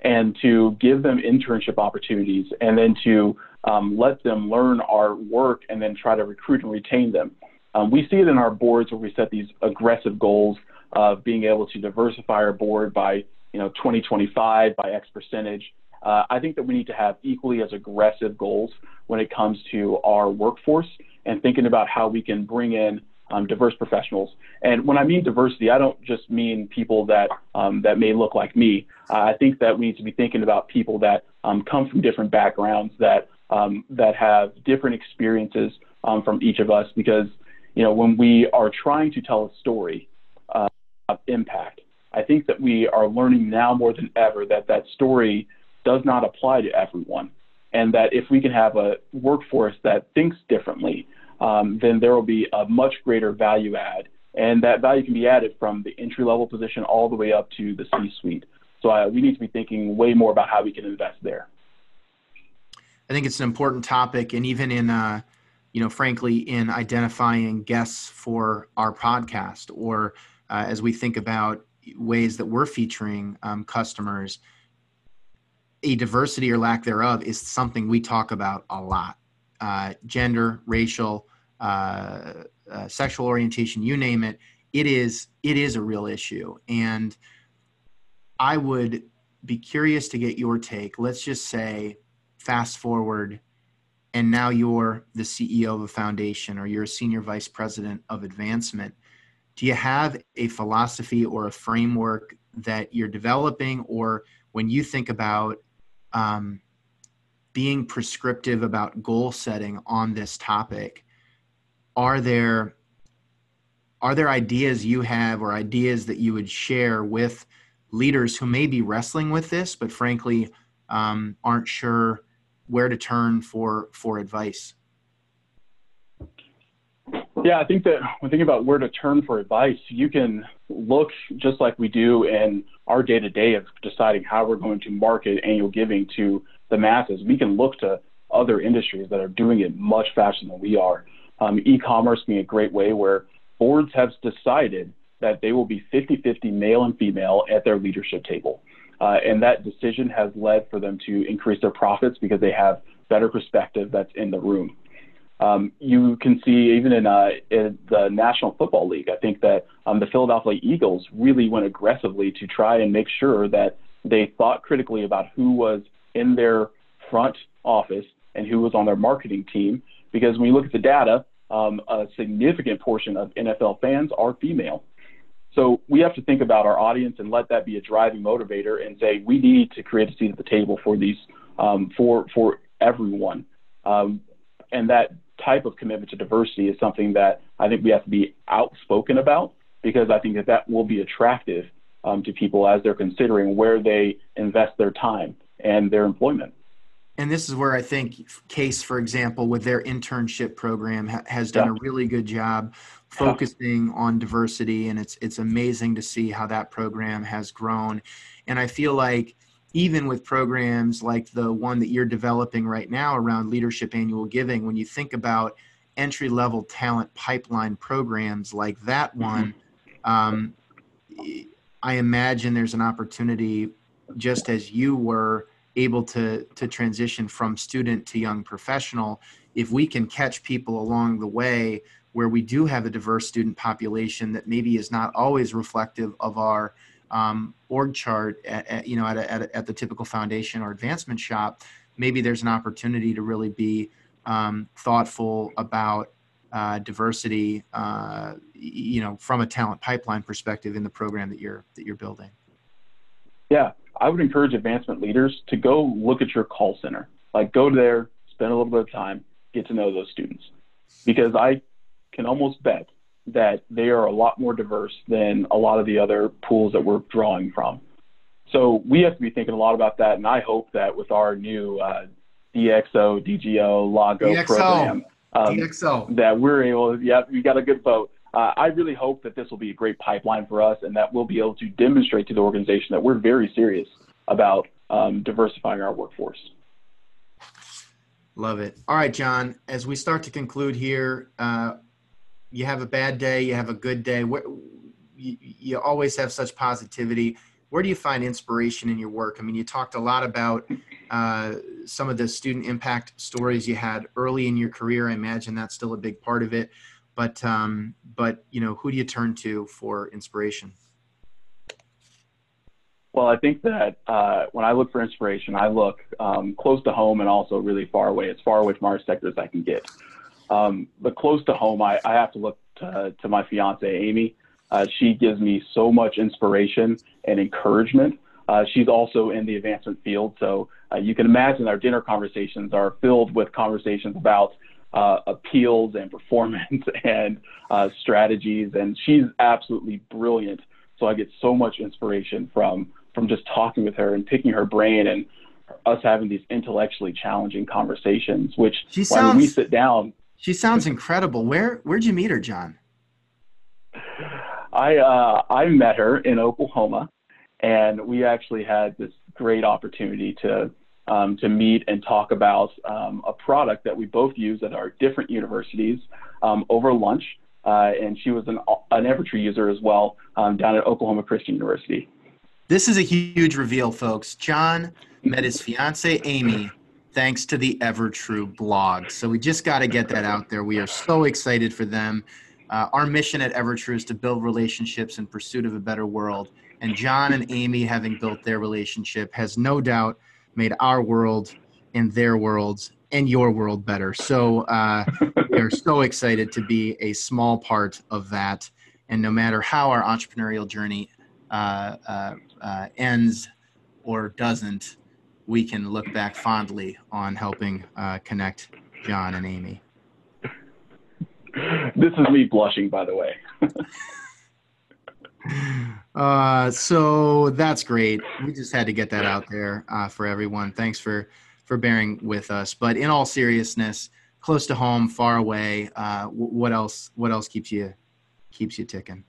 and to give them internship opportunities and then to um, let them learn our work and then try to recruit and retain them. Um, we see it in our boards where we set these aggressive goals of being able to diversify our board by you know 2025 by X percentage. Uh, I think that we need to have equally as aggressive goals when it comes to our workforce and thinking about how we can bring in um, diverse professionals. And when I mean diversity, I don't just mean people that um, that may look like me. Uh, I think that we need to be thinking about people that um, come from different backgrounds, that um, that have different experiences um, from each of us. Because you know, when we are trying to tell a story uh, of impact, I think that we are learning now more than ever that that story does not apply to everyone, and that if we can have a workforce that thinks differently, um, then there will be a much greater value add. And that value can be added from the entry level position all the way up to the C suite. So uh, we need to be thinking way more about how we can invest there. I think it's an important topic, and even in, uh, you know, frankly, in identifying guests for our podcast, or uh, as we think about ways that we're featuring um, customers, a diversity or lack thereof is something we talk about a lot. Uh, gender, racial, uh, uh, sexual orientation, you name it, it is it is a real issue. And I would be curious to get your take. Let's just say, fast forward, and now you're the CEO of a foundation or you're a senior vice president of advancement. Do you have a philosophy or a framework that you're developing, or when you think about um, being prescriptive about goal setting on this topic, are there are there ideas you have or ideas that you would share with leaders who may be wrestling with this but frankly um, aren't sure where to turn for for advice yeah i think that when thinking about where to turn for advice you can look just like we do in our day to day of deciding how we're going to market annual giving to the masses we can look to other industries that are doing it much faster than we are um, e-commerce being a great way where boards have decided that they will be 50-50 male and female at their leadership table. Uh, and that decision has led for them to increase their profits because they have better perspective that's in the room. Um, you can see even in, uh, in, the National Football League, I think that um, the Philadelphia Eagles really went aggressively to try and make sure that they thought critically about who was in their front office and who was on their marketing team. Because when you look at the data, um, a significant portion of NFL fans are female. So we have to think about our audience and let that be a driving motivator and say we need to create a seat at the table for these um, for for everyone. Um, and that type of commitment to diversity is something that I think we have to be outspoken about because I think that that will be attractive um, to people as they're considering where they invest their time and their employment and this is where I think CASE, for example, with their internship program, ha- has done yeah. a really good job focusing yeah. on diversity, and it's it's amazing to see how that program has grown. And I feel like even with programs like the one that you're developing right now around leadership annual giving, when you think about entry level talent pipeline programs like that mm-hmm. one, um, I imagine there's an opportunity, just as you were able to to transition from student to young professional if we can catch people along the way where we do have a diverse student population that maybe is not always reflective of our um, org chart at, at, you know at, a, at, a, at, the typical foundation or advancement shop maybe there's an opportunity to really be um, thoughtful about uh, diversity uh, you know from a talent pipeline perspective in the program that you're that you're building yeah I would encourage advancement leaders to go look at your call center. Like go there, spend a little bit of time, get to know those students. Because I can almost bet that they are a lot more diverse than a lot of the other pools that we're drawing from. So we have to be thinking a lot about that. And I hope that with our new uh, DXO, DGO, Lago DXO. program, um, DXO. that we're able, yeah, we got a good vote uh, I really hope that this will be a great pipeline for us and that we'll be able to demonstrate to the organization that we're very serious about um, diversifying our workforce. Love it. All right, John, as we start to conclude here, uh, you have a bad day, you have a good day. Where, you, you always have such positivity. Where do you find inspiration in your work? I mean, you talked a lot about uh, some of the student impact stories you had early in your career. I imagine that's still a big part of it but um, but you know who do you turn to for inspiration Well, I think that uh, when I look for inspiration, I look um, close to home and also really far away, as far away from our sector as I can get. Um, but close to home, I, I have to look to, to my fiance, Amy. Uh, she gives me so much inspiration and encouragement. Uh, she's also in the advancement field, so uh, you can imagine our dinner conversations are filled with conversations about uh, appeals and performance and uh, strategies, and she's absolutely brilliant. So I get so much inspiration from from just talking with her and picking her brain and us having these intellectually challenging conversations. Which sounds, when we sit down, she sounds incredible. Where where'd you meet her, John? I uh, I met her in Oklahoma, and we actually had this great opportunity to um, to meet and talk about um, a product that we both use at our different universities um, over lunch. Uh, and she was an, an EverTrue user as well um, down at Oklahoma Christian University. This is a huge reveal, folks. John met his fiance Amy thanks to the EverTrue blog. So we just got to get that out there. We are so excited for them. Uh, our mission at EverTrue is to build relationships in pursuit of a better world. And John and Amy, having built their relationship, has no doubt made our world and their worlds and your world better. So uh, we are so excited to be a small part of that. And no matter how our entrepreneurial journey uh, uh, uh ends or doesn't, we can look back fondly on helping uh, connect John and Amy. This is me blushing, by the way. uh, so that's great. We just had to get that out there uh, for everyone. Thanks for for bearing with us. But in all seriousness, close to home, far away. Uh, what else? What else keeps you keeps you ticking?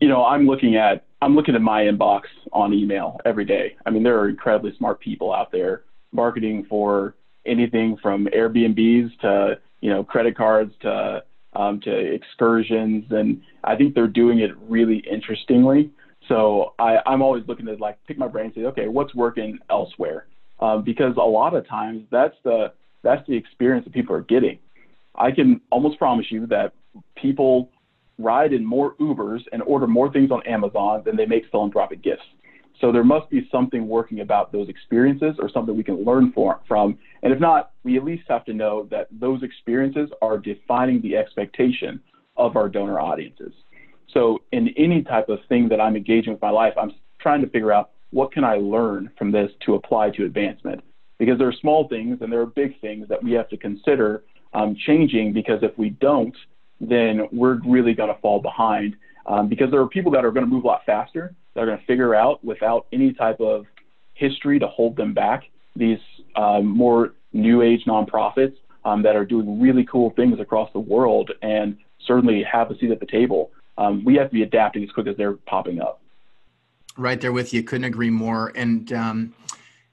You know, I'm looking at I'm looking at my inbox on email every day. I mean, there are incredibly smart people out there marketing for anything from Airbnbs to you know credit cards to um, to excursions, and I think they're doing it really interestingly. So I, I'm always looking to like pick my brain and say, okay, what's working elsewhere? Um, because a lot of times that's the that's the experience that people are getting. I can almost promise you that people ride in more Ubers and order more things on Amazon than they make philanthropic gifts. So there must be something working about those experiences or something we can learn for, from. And if not, we at least have to know that those experiences are defining the expectation of our donor audiences. So in any type of thing that I'm engaging with my life, I'm trying to figure out what can I learn from this to apply to advancement. Because there are small things and there are big things that we have to consider um, changing because if we don't, then we're really going to fall behind. Um, because there are people that are going to move a lot faster that are going to figure out without any type of history to hold them back these um, more new age nonprofits um, that are doing really cool things across the world and certainly have a seat at the table. Um, we have to be adapting as quick as they're popping up. Right there with you. Couldn't agree more. And um,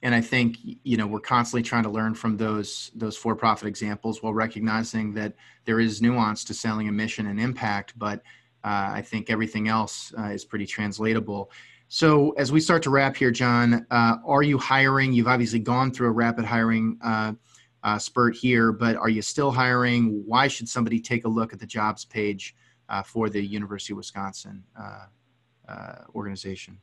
and I think you know we're constantly trying to learn from those those for-profit examples while recognizing that there is nuance to selling a mission and impact, but uh, I think everything else uh, is pretty translatable. So as we start to wrap here, John, uh, are you hiring? You've obviously gone through a rapid hiring uh, uh, spurt here, but are you still hiring? Why should somebody take a look at the jobs page uh, for the University of Wisconsin organization?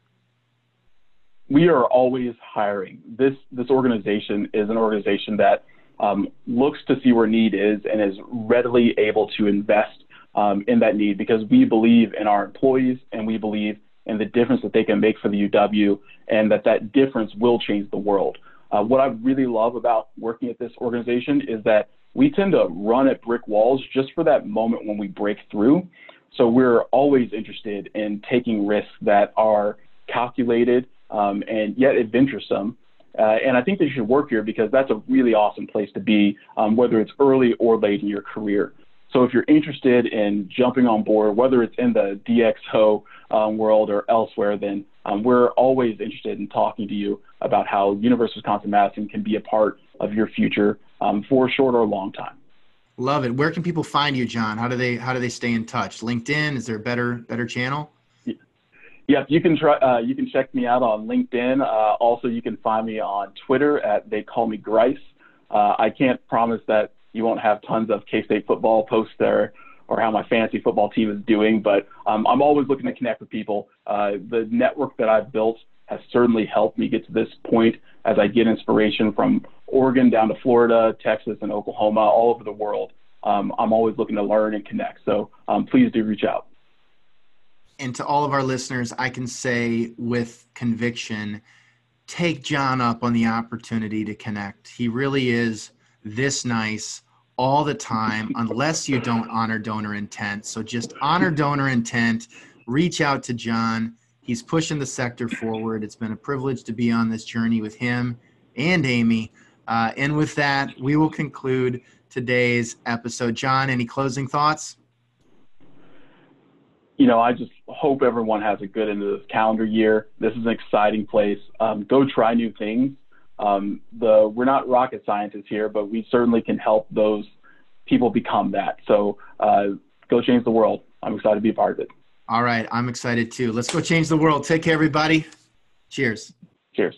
We are always hiring. This this organization is an organization that um, looks to see where need is and is readily able to invest um, in that need because we believe in our employees and we believe in the difference that they can make for the UW and that that difference will change the world. Uh, what I really love about working at this organization is that we tend to run at brick walls just for that moment when we break through. So we're always interested in taking risks that are calculated um, and yet adventuresome. Uh, and I think that you should work here because that's a really awesome place to be, um, whether it's early or late in your career. So if you're interested in jumping on board, whether it's in the DxO um, world or elsewhere, then um, we're always interested in talking to you about how University of Wisconsin-Madison can be a part of your future um, for a short or long time. Love it. Where can people find you, John? How do they how do they stay in touch? LinkedIn is there a better better channel? Yeah, you can try. Uh, you can check me out on LinkedIn. Uh, also, you can find me on Twitter at they call me Grice. Uh, I can't promise that you won't have tons of K-State football posts there or how my fantasy football team is doing, but um, I'm always looking to connect with people. Uh, the network that I've built has certainly helped me get to this point as I get inspiration from Oregon down to Florida, Texas, and Oklahoma, all over the world. Um, I'm always looking to learn and connect. So um, please do reach out. And to all of our listeners, I can say with conviction, take John up on the opportunity to connect. He really is this nice all the time, unless you don't honor donor intent. So just honor donor intent, reach out to John. He's pushing the sector forward. It's been a privilege to be on this journey with him and Amy. Uh, and with that, we will conclude today's episode. John, any closing thoughts? You know, I just hope everyone has a good end of this calendar year. This is an exciting place. Um, go try new things. Um, the we're not rocket scientists here, but we certainly can help those people become that. So uh, go change the world. I'm excited to be a part of it. All right, I'm excited too. Let's go change the world. Take care, everybody. Cheers. Cheers.